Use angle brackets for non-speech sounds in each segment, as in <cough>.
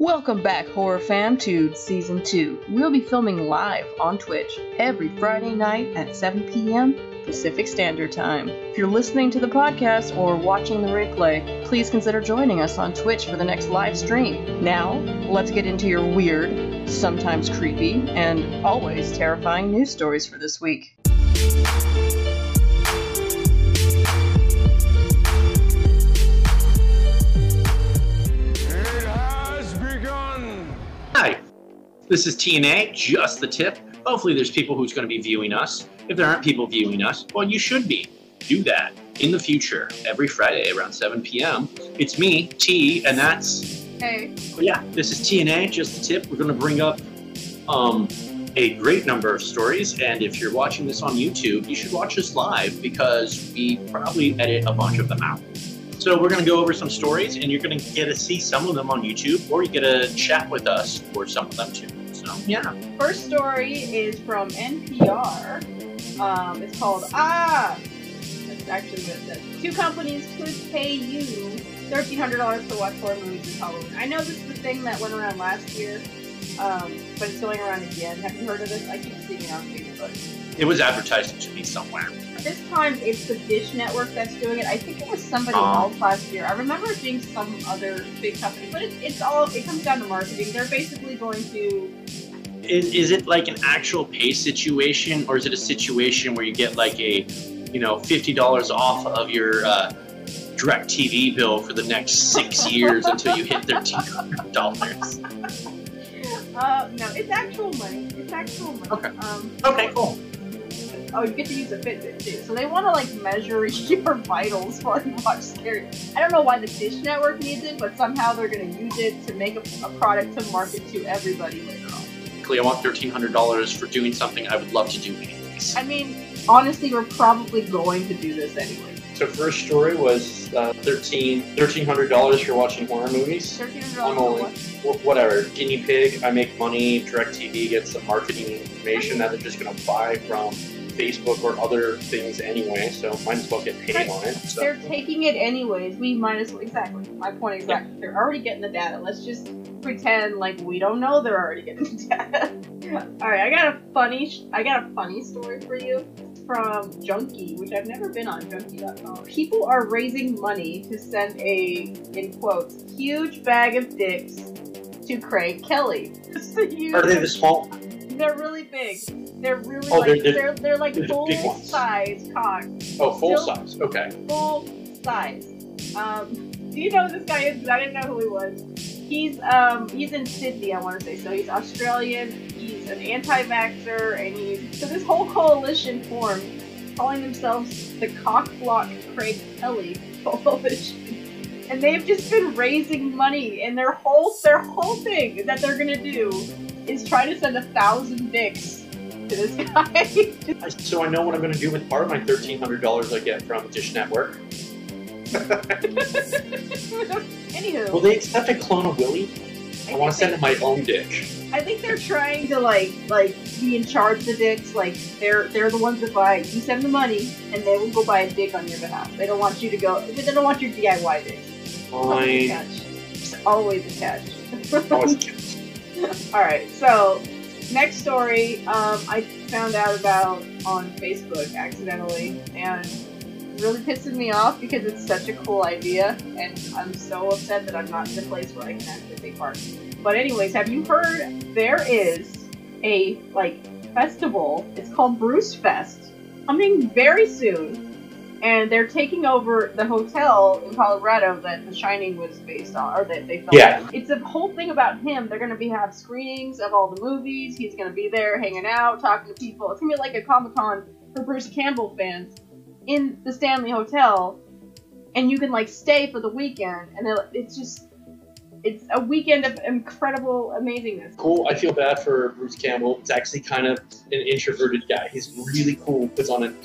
Welcome back, horror fam, to season 2. We'll be filming live on Twitch every Friday night at 7 p.m. Pacific Standard Time. If you're listening to the podcast or watching the replay, please consider joining us on Twitch for the next live stream. Now, let's get into your weird, sometimes creepy, and always terrifying news stories for this week. This is TNA, just the tip. Hopefully, there's people who's going to be viewing us. If there aren't people viewing us, well, you should be. Do that in the future, every Friday around 7 p.m. It's me, T, and that's. Hey. Yeah, this is TNA, just the tip. We're going to bring up um, a great number of stories, and if you're watching this on YouTube, you should watch us live because we probably edit a bunch of them out. So we're going to go over some stories, and you're going to get to see some of them on YouTube, or you get to chat with us for some of them too. Yeah, First story is from NPR. Um, it's called Ah. That's actually what it says. Two companies could pay you thirteen hundred dollars to watch horror movies this Halloween. I know this is the thing that went around last year, um, but it's going around again. Have you heard of this? I keep seeing it on Facebook. it was advertised to me somewhere. This time it's the Dish Network that's doing it. I think it was somebody Oh. else last year. I remember it being some other big company, but it's, it's all it comes down to marketing. They're basically going to Is, is it like an actual pay situation, or is it a situation where you get like a, you know, fifty dollars off of your uh, direct TV bill for the next six <laughs> years until you hit thirteen hundred dollars? Uh, no, it's actual money. It's actual money. Okay. Um, Okay, cool. oh, you get to use a Fitbit too. So they want to like measure <laughs> your vitals while you watch scary. I don't know why the Dish Network needs it, but somehow they're gonna use it to make a, a product to market to everybody later on. Basically, I want thirteen hundred dollars for doing something I would love to do anyways. I mean, honestly, we're probably going to do this anyway. So first story was uh, thirteen thirteen hundred dollars for watching horror movies. Thirteen hundred I'm dollars. only wh- whatever guinea pig. I make money. DirecTV gets some marketing information that they're just gonna buy from Facebook or other things anyway. So might as well get paid Right. on it. So. They're taking it anyways. We might as well. Exactly. My point exactly. They're already getting the data. Let's just pretend like we don't know they're already getting <laughs> data. All right, I got a funny. sh- I got a funny story for you from Junkee, which I've never been on Junkee.com. People are raising money to send a, in quotes, huge bag of dicks to Craig Kelly. <laughs> A huge- Are they the small? They're really big. They're really Oh, like they're- they're they're, like they're full size cock Oh, full Still- size. Okay. full size. Um, do you know who this guy is? I didn't know who he was. He's um he's in Sydney, I want to say. So he's Australian. He's an anti-vaxxer, and he's so this whole coalition formed, calling themselves the Cock Block Craig Kelly <laughs> Coalition. And they've just been raising money, and their whole their whole thing that they're gonna do is try to send a thousand dicks to this <laughs> guy. So I know what I'm gonna do with part of my thirteen hundred dollars I get from Dish Network. <laughs> Anywho, Will they accept a clone of Willie? I want to send him my own dick. I think they're trying to like like be in charge of the dicks. Like they're they're the ones that buy. You send the money, and they will go buy a dick on your behalf. They don't want you to go. They don't want your DIY dicks. Always a Fine. catch. It's always a catch. Always. <laughs> All right. So next story, um, I found out about on Facebook accidentally, and really pissing me off because it's such a cool idea, and I'm so upset that I'm not in a place where I can actually take part. But anyways, have you heard there is a like festival? It's called Bruce Fest, coming very soon. And they're taking over the hotel in Colorado that The Shining was based on, or that they filmed. Yeah. It's a whole thing about him. They're gonna be have screenings of all the movies. He's gonna be there hanging out, talking to people. It's gonna be like a Comic Con for Bruce Campbell fans in the Stanley Hotel, and you can like stay for the weekend. And it's just, it's a weekend of incredible amazingness. Cool. I feel bad for Bruce Campbell. He's actually kind of an introverted guy. He's really cool. Puts on an,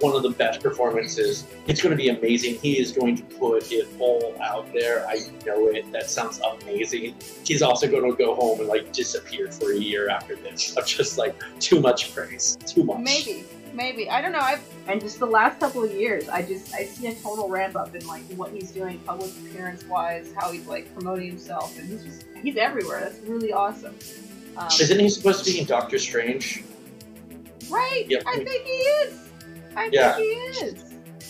one of the best performances. It's going to be amazing. He is going to put it all out there. I know it. That sounds amazing. He's also going to go home and like disappear for a year after this. Of <laughs> just like too much praise. Too much. Maybe. Maybe I don't know. I've and just the last couple of years, I just I see a total ramp up in like what he's doing public appearance wise, how he's like promoting himself, and he's just he's everywhere. That's really awesome. Um, Isn't he supposed to be in Doctor Strange? right? Yep. I think he is. I Yeah. think he is.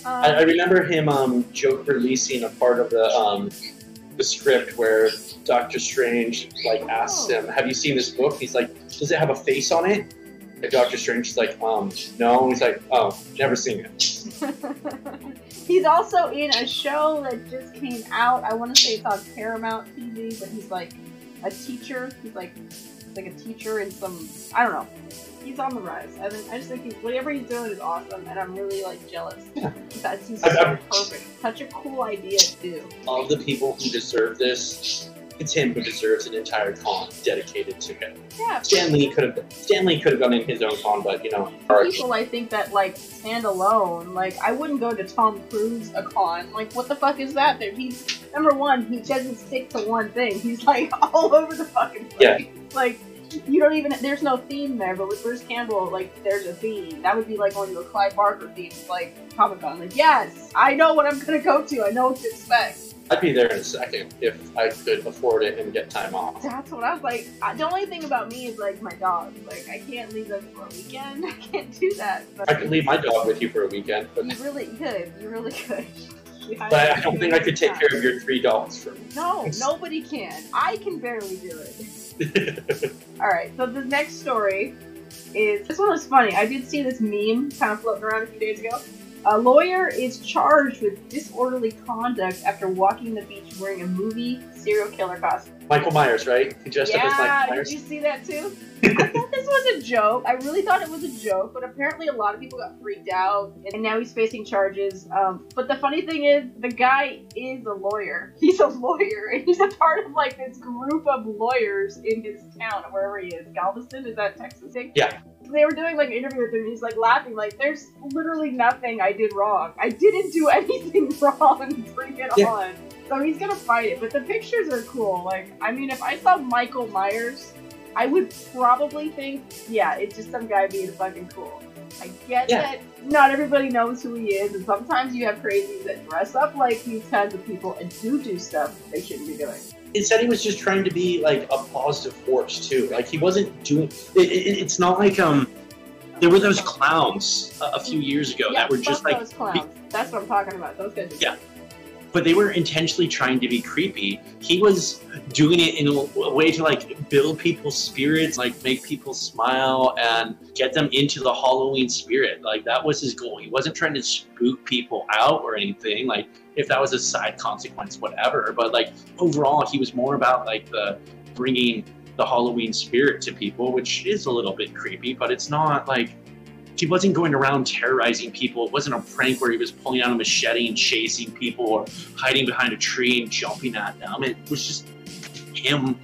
Um, I, I remember him um, joke releasing a part of the um, the script where Doctor Strange like asks Oh. him, "Have you seen this book?" He's like, "Does it have a face on it?" And Doctor Strange is like, "Um, no." He's like, "Oh, never seen it." <laughs> he's also in a show that just came out. I want to say it's on Paramount TV, but he's like a teacher. He's like like a teacher in some. I don't know. He's on the rise. I mean, I just think he's, whatever he's doing is awesome, and I'm really like jealous. Yeah. That seems I'm- so I'm- perfect. Such a cool idea too. All the people who deserve this, it's him who deserves an entire con dedicated to him. Yeah. Stan Lee could have Stan Lee could have gone in his own con, but you know, people I think that like stand alone. Like I wouldn't go to Tom Cruise a con. Like what the fuck is that? There he's number one, he doesn't stick to one thing. He's like <laughs> all over the fucking place. Yeah. Like you don't even there's no theme there, but with Bruce Campbell, like there's a theme. That would be like going to a Clive Barker theme, like Comic Con. Like, yes, I know what I'm gonna go to, I know what to expect. I'd be there in a second if I could afford it and get time off. That's what I was like. I, the only thing about me is like my dog. Like I can't leave them for a weekend. <laughs> I can't do that. But I could leave my dog with you for a weekend, but You really could. You really could. <laughs> But I don't think I could take care of your three dogs for me. No, <laughs> nobody can. I can barely do it. All right. So the next story is this one was funny. I did see this meme kind of floating around a few days ago. A lawyer is charged with disorderly conduct after walking the beach wearing a movie serial killer costume. Michael Myers, right? He dressed up as Michael Yeah, Myers. did you see that too? <laughs> I thought this was a joke. I really thought it was a joke, but apparently a lot of people got freaked out, and now he's facing charges. Um, but the funny thing is, the guy is a lawyer. <laughs> He's a lawyer, and he's a part of like this group of lawyers in his town, wherever he is. Galveston, is that Texas? Yeah. They were doing like an interview with him, and he's like laughing, like, "There's literally nothing I did wrong. I didn't do <laughs> anything wrong. Bring it Yeah. on." So he's gonna fight it, but the pictures are cool. Like, I mean, if I saw Michael Myers, I would probably think, yeah, it's just some guy being fucking cool. I get Yeah. that not everybody knows who he is, and sometimes you have crazies that dress up like these kinds of people and do do stuff they shouldn't be doing. It said he was just trying to be like a positive force too. Like he wasn't doing. It, it, it's not like um. There were those clowns a, a few years ago yeah, that were just like those clowns. That's what I'm talking about. Those guys. Yeah. But they were intentionally trying to be creepy. He was doing it in a, way to like build people's spirits, like make people smile and get them into the Halloween spirit. Like that was his goal. He wasn't trying to spook people out or anything. Like if that was a side consequence, whatever. But like overall, he was more about like the bringing the Halloween spirit to people, which is a little bit creepy, but it's not like he wasn't going around terrorizing people. It wasn't a prank where he was pulling out a machete and chasing people or hiding behind a tree and jumping at them. It was just him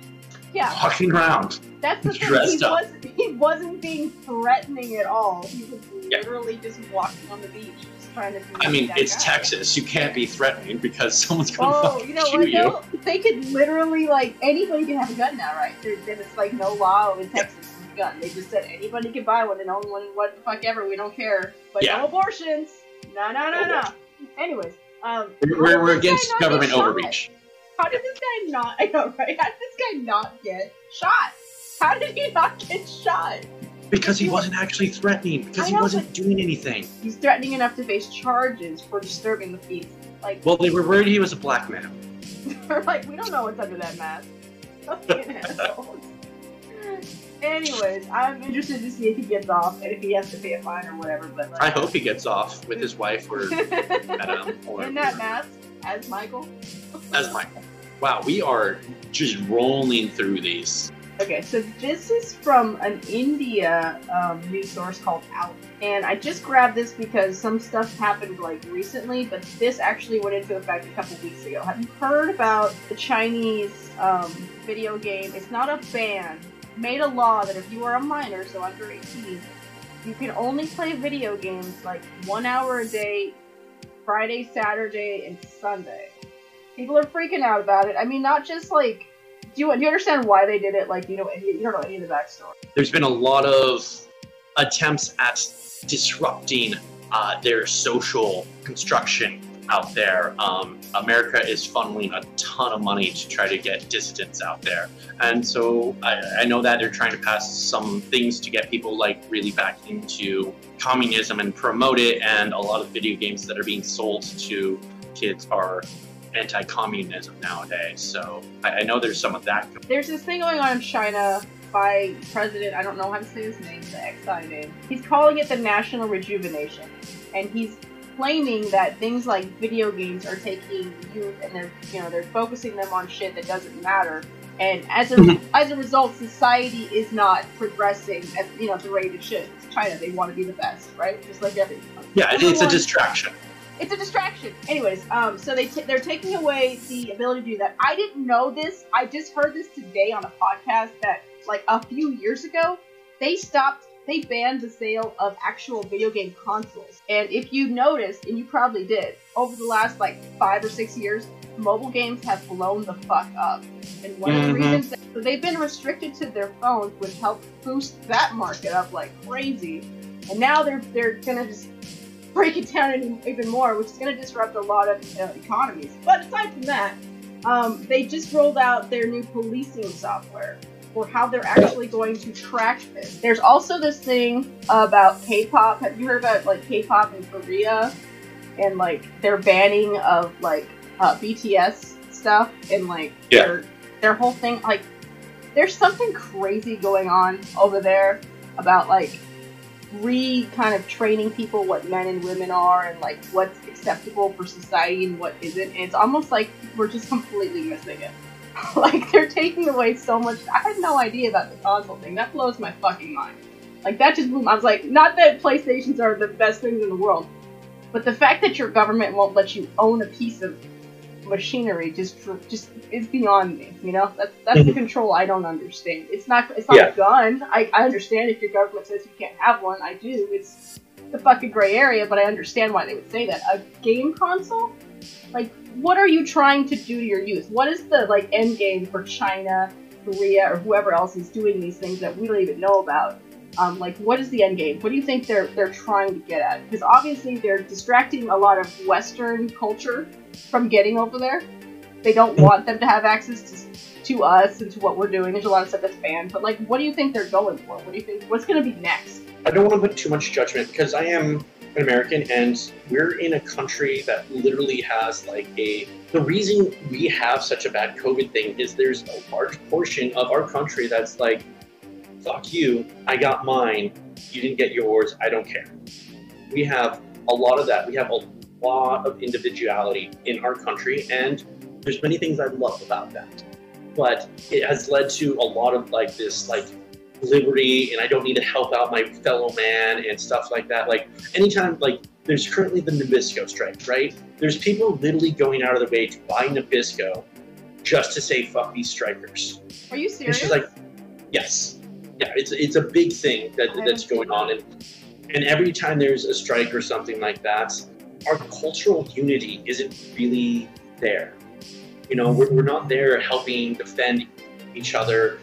Yeah, walking around. that's the thing. He, up. wasn't, he wasn't being threatening at all. He was Yeah. literally just walking on the beach, just trying to. I mean, it's guy. Texas. You can't be threatening because someone's going to Oh, you know shoot what you. They could literally like anybody can have a gun now, right? There, then it's like no law in Texas a gun. They just said anybody can buy one and own one. What the fuck ever? We don't care. But Yeah. no abortions. No, no, no, No no. Anyways, um, We're, we're, did we're this guy against government overreach. How did this guy not? <laughs> I know, right? How did this guy not get shot? How did he not get shot? Because he wasn't actually threatening. Because he know, wasn't doing anything. He's threatening enough to face charges for disturbing the peace. Like, Well, they were worried he was a black man. <laughs> They're like, we don't know what's under that mask. <laughs> Anyways, I'm interested to see if he gets off and if he has to pay a fine or whatever. But like, I hope he gets off with his wife or <laughs> Madam or in that mask as Michael. as Michael. Wow, we are just rolling through these. Okay, so this is from an India um, news source called Out, and I just grabbed this because some stuff happened like recently, but this actually went into effect a couple weeks ago. Have you heard about the Chinese um, video game? It's not a ban. Made a law that if you are a minor, so under 18, you can only play video games like one hour a day, Friday, Saturday, and Sunday. People are freaking out about it. I mean, not just like do you, do you understand why they did it? Like, you know, you don't know any of the backstory. There's been a lot of attempts at disrupting uh, their social construction out there. Um, America is funneling a ton of money to try to get dissidents out there. And so I, I, know that they're trying to pass some things to get people like really back into communism and promote it. And a lot of video games that are being sold to kids are anti-communism nowadays. So I, I know there's some of that. There's this thing going on in China by president, I don't know how to say his name, the Xi name. He's calling it the national rejuvenation. And he's claiming that things like video games are taking youth and they're you know they're focusing them on shit that doesn't matter. And as a mm-hmm. as a result society is not progressing at you know the rate it should. It's china. They want to be the best right? Just like everything yeah Everyone, it's a distraction. It's a distraction. Anyways um so they t- they're taking away the ability to do that. I didn't know this. I just heard this today on a podcast that like a few years ago they stopped they banned the sale of actual video game consoles. And if you noticed, and you probably did, over the last like five or six years, mobile games have blown the fuck up. And one mm-hmm. of the mm-hmm. reasons that, so they've been restricted to their phones, which helped boost that market up like crazy. And now they're they're gonna just break it down even more, which is gonna disrupt a lot of uh, economies. But aside from that, um, they just rolled out their new policing software or how they're actually going to track this. There's also this thing about K-pop. Have you heard about like K-pop in Korea and like their banning of like uh, BTS stuff and like yeah. their their whole thing? Like, there's something crazy going on over there about like re kind of training people what men and women are and like what's acceptable for society and what isn't. And it's almost like we're just completely missing it. <laughs> like they're taking away so much. I had no idea about the console thing. That blows my fucking mind. Like that just blew. I was like, not that PlayStations are the best things in the world, but the fact that your government won't let you own a piece of machinery just just is beyond me. You know, that's that's the mm-hmm. control I don't understand. It's not it's not yeah. a gun. I, I understand if your government says you can't have one. I do. It's the fucking gray area, but I understand why they would say that. A game console, like what are you trying to do to your youth? What is the like end game for China, Korea, or whoever else is doing these things that we don't even know about? Um, like, what is the end game? What do you think they're they're trying to get at? Because obviously they're distracting a lot of Western culture from getting over there. They don't <laughs> want them to have access to, to us and to what we're doing. There's a lot of stuff that's banned. But like, what do you think they're going for? What do you think? What's going to be next? I don't want to put too much judgment because I am an American, and we're in a country that literally has like a. The reason we have such a bad COVID thing is there's a large portion of our country that's like, fuck you, I got mine, you didn't get yours, I don't care. We have a lot of that. We have a lot of individuality in our country, and there's many things I love about that. But it has led to a lot of like this like liberty and I don't need to help out my fellow man and stuff like that. Like anytime like there's currently the Nabisco strike, right? There's people literally going out of their way to buy Nabisco just to say fuck these strikers. Are you serious? And she's like, yes. Yeah, it's it's a big thing that that's going on and and every time there's a strike or something like that, our cultural unity isn't really there. You know, we're, we're not there helping defend each other.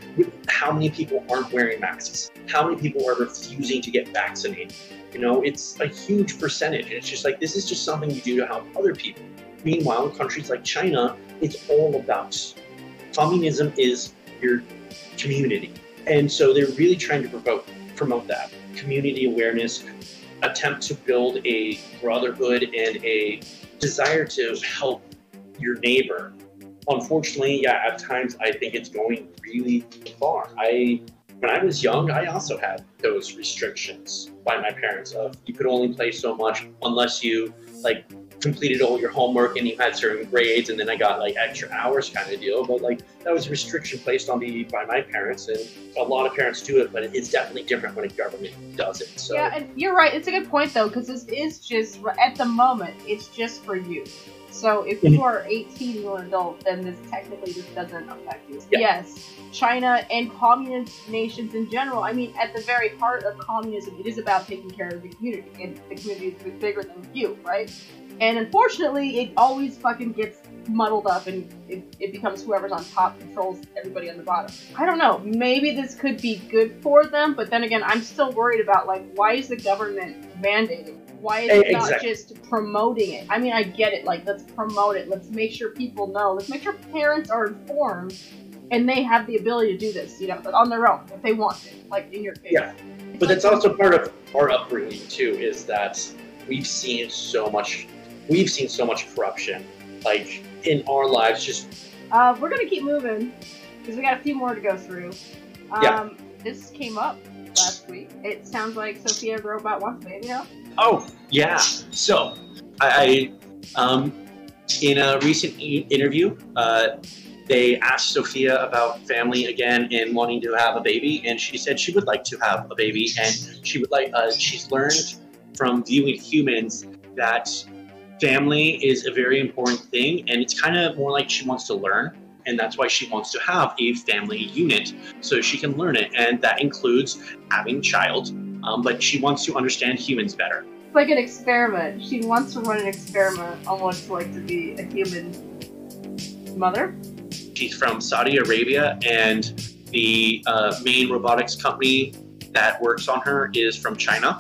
How many people aren't wearing masks? How many people are refusing to get vaccinated? You know, it's a huge percentage. And it's just like, this is just something you do to help other people. Meanwhile, in countries like China, it's all about communism is your community. And so they're really trying to promote, promote that community awareness, attempt to build a brotherhood and a desire to help your neighbor unfortunately, yeah, at times I think it's going really far. I when I was young, I also had those restrictions by my parents of you could only play so much unless you like completed all your homework and you had certain grades and then I got like extra hours kind of deal. But like that was a restriction placed on me by my parents and a lot of parents do it, but it's definitely different when a government does it. So Yeah, and you're right. It's a good point though, because this is just at the moment, it's just for you. So if you are 18, you're an adult, then this technically this doesn't affect you. Yeah. Yes, China and communist nations in general. I mean, at the very heart of communism, it is about taking care of the community, and the community is bigger than you, right? And unfortunately, it always fucking gets muddled up and it, it becomes whoever's on top controls everybody on the bottom. I don't know. Maybe this could be good for them, but then again, I'm still worried about like why is the government mandating? Why is it not just promoting it? I mean, I get it. Like, let's promote it. Let's make sure people know. Let's make sure parents are informed and they have the ability to do this, you know, on their own if they want to. Like in your case. Yeah. It's But like- that's also part of our upbringing too. Is that we've seen so much, we've seen so much corruption, like in our lives. Just Uh, we're gonna keep moving because we got a few more to go through. Um, Yeah. This came up last week. It sounds like Sophia robot wants a baby now. oh yeah. So I, I um, in a recent e- interview, uh, they asked Sophia about family again and wanting to have a baby, and she said she would like to have a baby, and she would like. Uh, she's learned from viewing humans that family is a very important thing, and it's kind of more like she wants to learn, and that's why she wants to have a family unit so she can learn it, and that includes having a child. Um, but she wants to understand humans better. It's like an experiment. She wants to run an experiment on what it's like to be a human mother. She's from Saudi Arabia, and the uh, main robotics company that works on her is from China.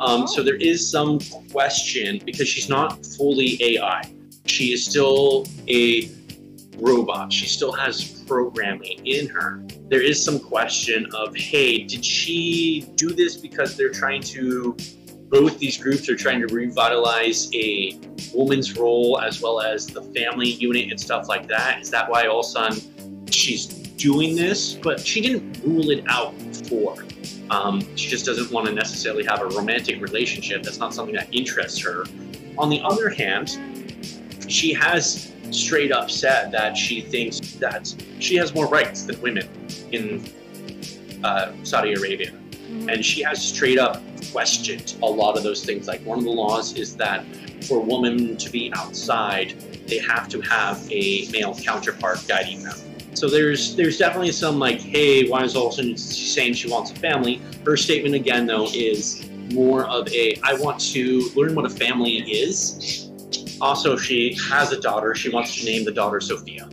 Um, So there is some question because she's not fully AI. She is still a robot. She still has programming in her. There is some question of, hey, did she do this because they're trying to? Both these groups are trying to revitalize a woman's role as well as the family unit and stuff like that. Is that why all of a sudden she's doing this? But she didn't rule it out before. Um, she just doesn't want to necessarily have a romantic relationship. That's not something that interests her. On the other hand, she has straight up said that she thinks that she has more rights than women in uh, Saudi Arabia and she has straight up questioned a lot of those things. Like one of the laws is that for women to be outside, they have to have a male counterpart guiding them. So there's there's definitely some like, hey, why is all of a sudden saying she wants a family? Her statement again though is more of a I want to learn what a family is. Also, she has a daughter. She wants to name the daughter Sophia.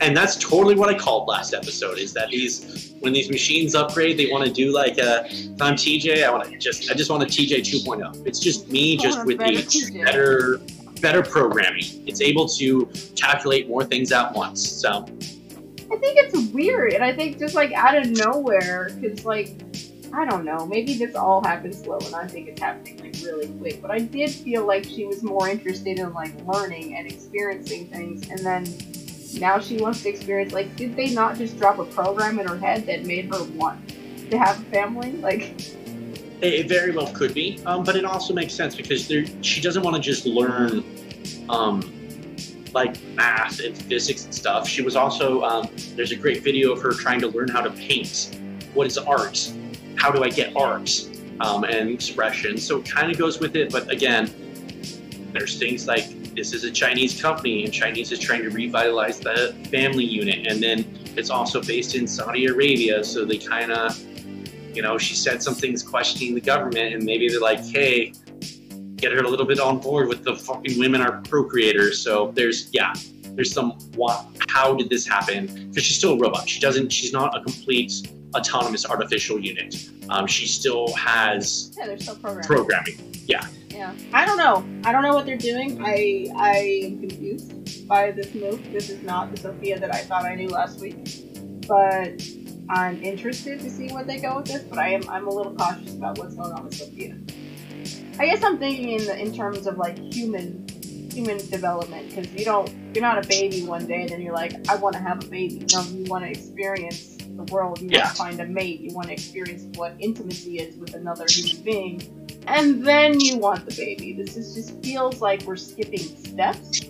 And that's totally what I called last episode. Is that these when these machines upgrade, they want to do like a if I'm TJ, I want to just I just want a TJ 2.0. oh. It's just me Oh, just a with better the better better programming. It's able to calculate more things at once. So I think it's weird, and I think just like out of nowhere, because like I don't know, maybe this all happened slow, and I think it's happening like really quick. But I did feel like she was more interested in like learning and experiencing things, and then now she wants to experience. Like, did they not just drop a program in her head that made her want to have a family? Like, it, very well could be, um, but it also makes sense because there, she doesn't want to just learn um, like math and physics and stuff. She was also um, there's a great video of her trying to learn how to paint. What is art? How do I get art? Um, and expression. So it kind of goes with it, but again, there's things like this is a Chinese company and Chinese is trying to revitalize the family unit, and then it's also based in Saudi Arabia, so they kind of you know, she said some things questioning the government, and maybe they're like, hey, get her a little bit on board with the fucking women are procreators. So there's, yeah, there's some, what, how did this happen? Because she's still a robot. She doesn't, she's not a complete autonomous artificial unit. Um, she still has yeah, they're still programmed. programming. Yeah, I don't know. I don't know what they're doing. I I am confused by this move. This is not the Sophia that I thought I knew last week, but I'm interested to see where they go with this. But I am I'm a little cautious about what's going on with Sophia. I guess I'm thinking in the, in terms of like human human development because you don't you're not a baby one day and then you're like I want to have a baby. No, you want to experience the world. You Yeah. want to find a mate. You want to experience what intimacy is with another human being and then you want the baby. This is just feels like we're skipping steps.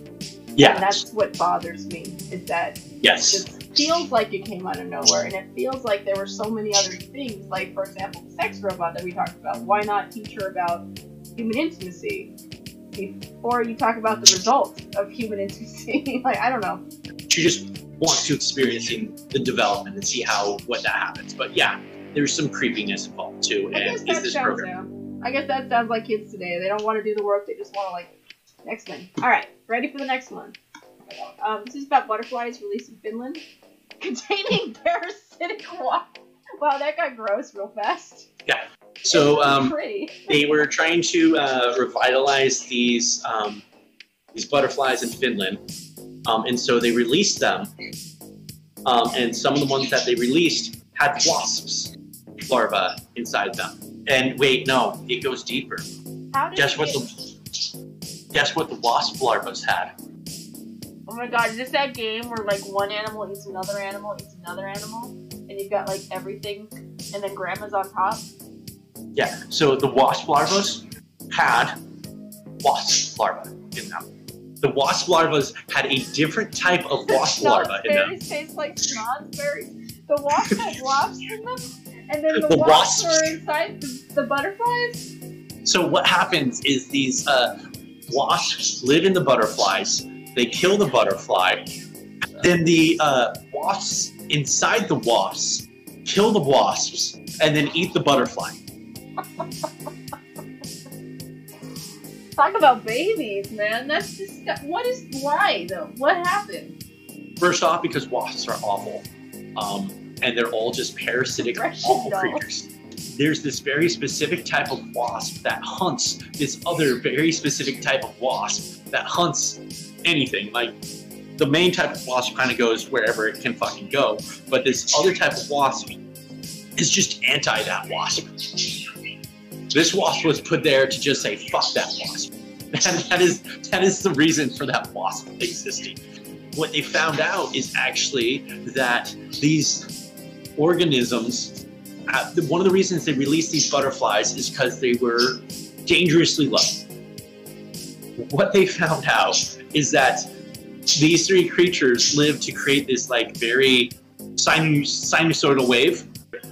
Yeah. And that's what bothers me is that it yes. just feels like it came out of nowhere and it feels like there were so many other things, like for example the sex robot that we talked about. Why not teach her about human intimacy? Before you talk about the results of human <laughs> intimacy. like I don't know. She just wants to experiencing the development and see how, what that happens. But yeah, there's some creepiness involved too. I guess And that is this sounds program? I guess that sounds like kids today. They don't want to do the work, they just want to like next thing. Alright, ready for the next one. Um, this is about butterflies released in Finland <laughs> containing parasitic wasp. Wow, that got gross real fast. Yeah. So um, they were trying to uh, revitalize these um, these butterflies in Finland, um, and so they released them. Um, and some of the ones that they released had wasps larvae inside them. And wait, no, it goes deeper. How did Guess what the guess what the wasp larvas had? Oh my god, is this that game where like one animal eats another animal, eats another animal, and you've got like everything, and then grandma's on top? Yeah. So the wasp larvas had wasp larvae in them. The wasp larvas had a different type of wasp larva in them. Taste like snozzberries. The wasps had <laughs> wasps in them, and then the, The wasps, wasps- were inside the, the butterflies. So what happens is these uh, wasps live in the butterflies. They kill the butterfly. Then the uh, wasps inside the wasps kill the wasps and then eat the butterfly. <laughs> Talk about babies, man. That's just what is why though? What happened? First off, because wasps are awful, um, and they're all just parasitic, awful dolls. creatures. There's this very specific type of wasp that hunts this other very specific type of wasp that hunts anything. Like the main type of wasp kind of goes wherever it can fucking go, but this other type of wasp is just anti that wasp. This wasp was put there to just say fuck that wasp. <laughs> And that is that is the reason for that wasp existing what they found out is actually that these organisms, uh, one of the reasons they released these butterflies is because they were dangerously low. What they found out is that these three creatures live to create this like very sinus- sinusoidal wave.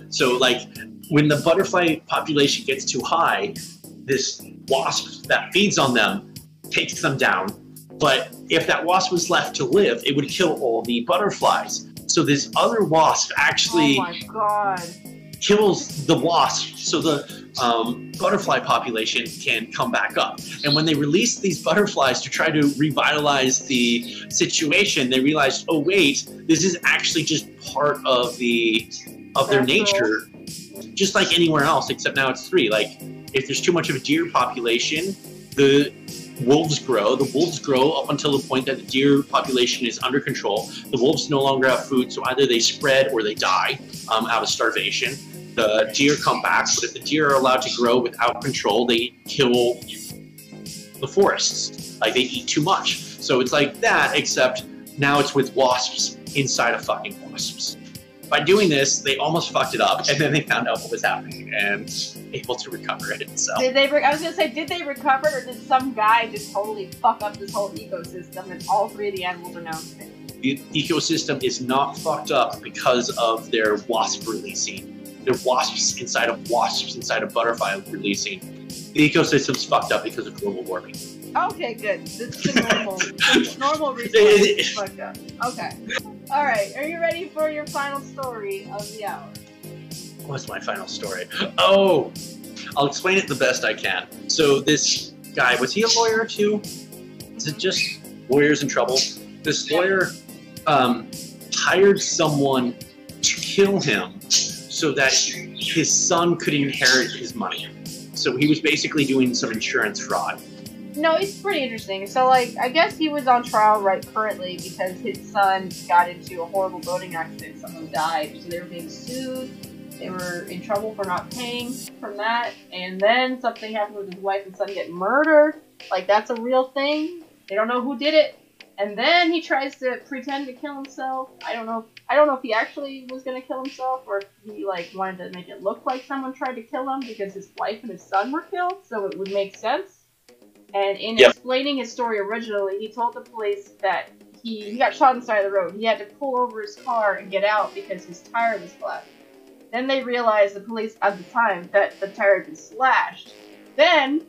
So like when the butterfly population gets too high, this wasp that feeds on them takes them down but if that wasp was left to live, it would kill all the butterflies. So this other wasp actually oh my god. kills the wasp, so the um, butterfly population can come back up. And when they released these butterflies to try to revitalize the situation, they realized, oh wait, this is actually just part of the of their That's nature, just like anywhere else, except now it's three. Like if there's too much of a deer population, the wolves grow. The wolves grow up until the point that the deer population is under control. The wolves no longer have food, so either they spread or they die um, out of starvation. The deer come back, but if the deer are allowed to grow without control, they kill the forests. Like they eat too much. So it's like that, except now it's with wasps inside of fucking wasps. By doing this, they almost fucked it up, and then they found out what was happening and able to recover it. So Did they? Re- I was gonna say, did they recover, or did some guy just totally fuck up this whole ecosystem, and all three of the animals are now extinct? the ecosystem is not fucked up because of their wasp releasing. Their wasps inside of wasps inside of butterfly releasing. The ecosystem's fucked up because of global warming. Okay, good. This is the <laughs> normal, the normal <laughs> is fucked up. Okay. All right. Are you ready for your final story of the hour? What's my final story? Oh, I'll explain it the best I can. So this guy was he a lawyer too? Is it just lawyers in trouble? This lawyer um, hired someone to kill him so that his son could inherit his money. So he was basically doing some insurance fraud. No, it's pretty interesting. So, like, I guess he was on trial right currently because his son got into a horrible boating accident. Someone died, so they were being sued. They were in trouble for not paying from that, and then something happened with his wife and son get murdered. Like, that's a real thing. They don't know who did it. And then he tries to pretend to kill himself. I don't know. I don't know if he actually was gonna kill himself or if he like wanted to make it look like someone tried to kill him because his wife and his son were killed, so it would make sense. And in Yep. explaining his story originally, he told the police that he, he got shot on the side of the road. He had to pull over his car and get out because his tire was flat. Then they realized, the police at the time, that the tire had been slashed. Then,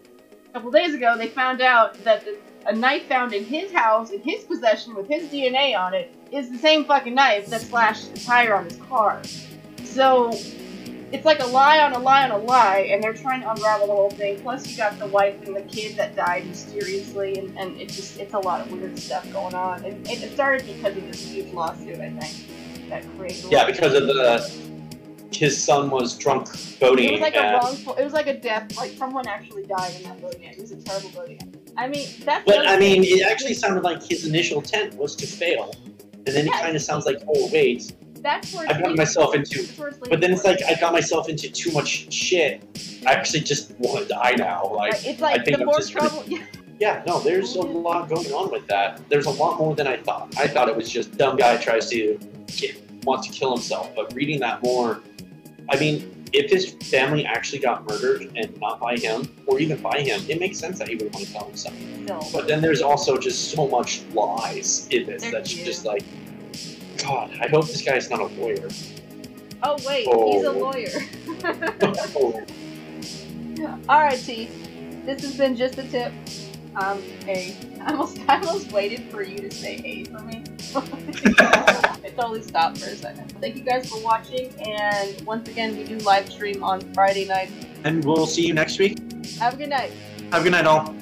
a couple days ago, they found out that the, a knife found in his house, in his possession, with his DNA on it, is the same fucking knife that slashed the tire on his car. So, it's like a lie on a lie on a lie, and they're trying to unravel the whole thing. Plus, you got the wife and the kid that died mysteriously, and, and it's just it's a lot of weird stuff going on. And, and it started because of this huge lawsuit, I think, that created. Yeah, because of the his son was drunk boating. It was like a wrongful. It was like a death. Like someone actually died in that boating. It was a terrible boating. I mean, that's. But I mean, it actually sounded like his initial intent was to fail, and then it kind of sounds like, oh wait, That's where I got myself into. That's where it's But then it's like I got myself into too much shit. I actually just want to die now. Like, it's like I think the I'm more just gonna- <laughs> Yeah, no, there's a lot going on with that. There's a lot more than I thought. I thought it was just dumb guy tries to get, wants to kill himself. But reading that more, I mean, if his family actually got murdered and not by him, or even by him, it makes sense that he would want to kill himself. still. But then there's also just so much lies in this There that's is. just like, God, I hope this guy's not a lawyer. Oh wait, Oh. he's a lawyer. Oh, <laughs> All right, T. This has been just a tip. Um, A. <laughs> I almost, I almost waited for you to say A for me. <laughs> it totally stopped for a second. Thank you guys for watching, and once again, we do live stream on Friday night. and we'll see you next week. Have a good night. Have a good night, all.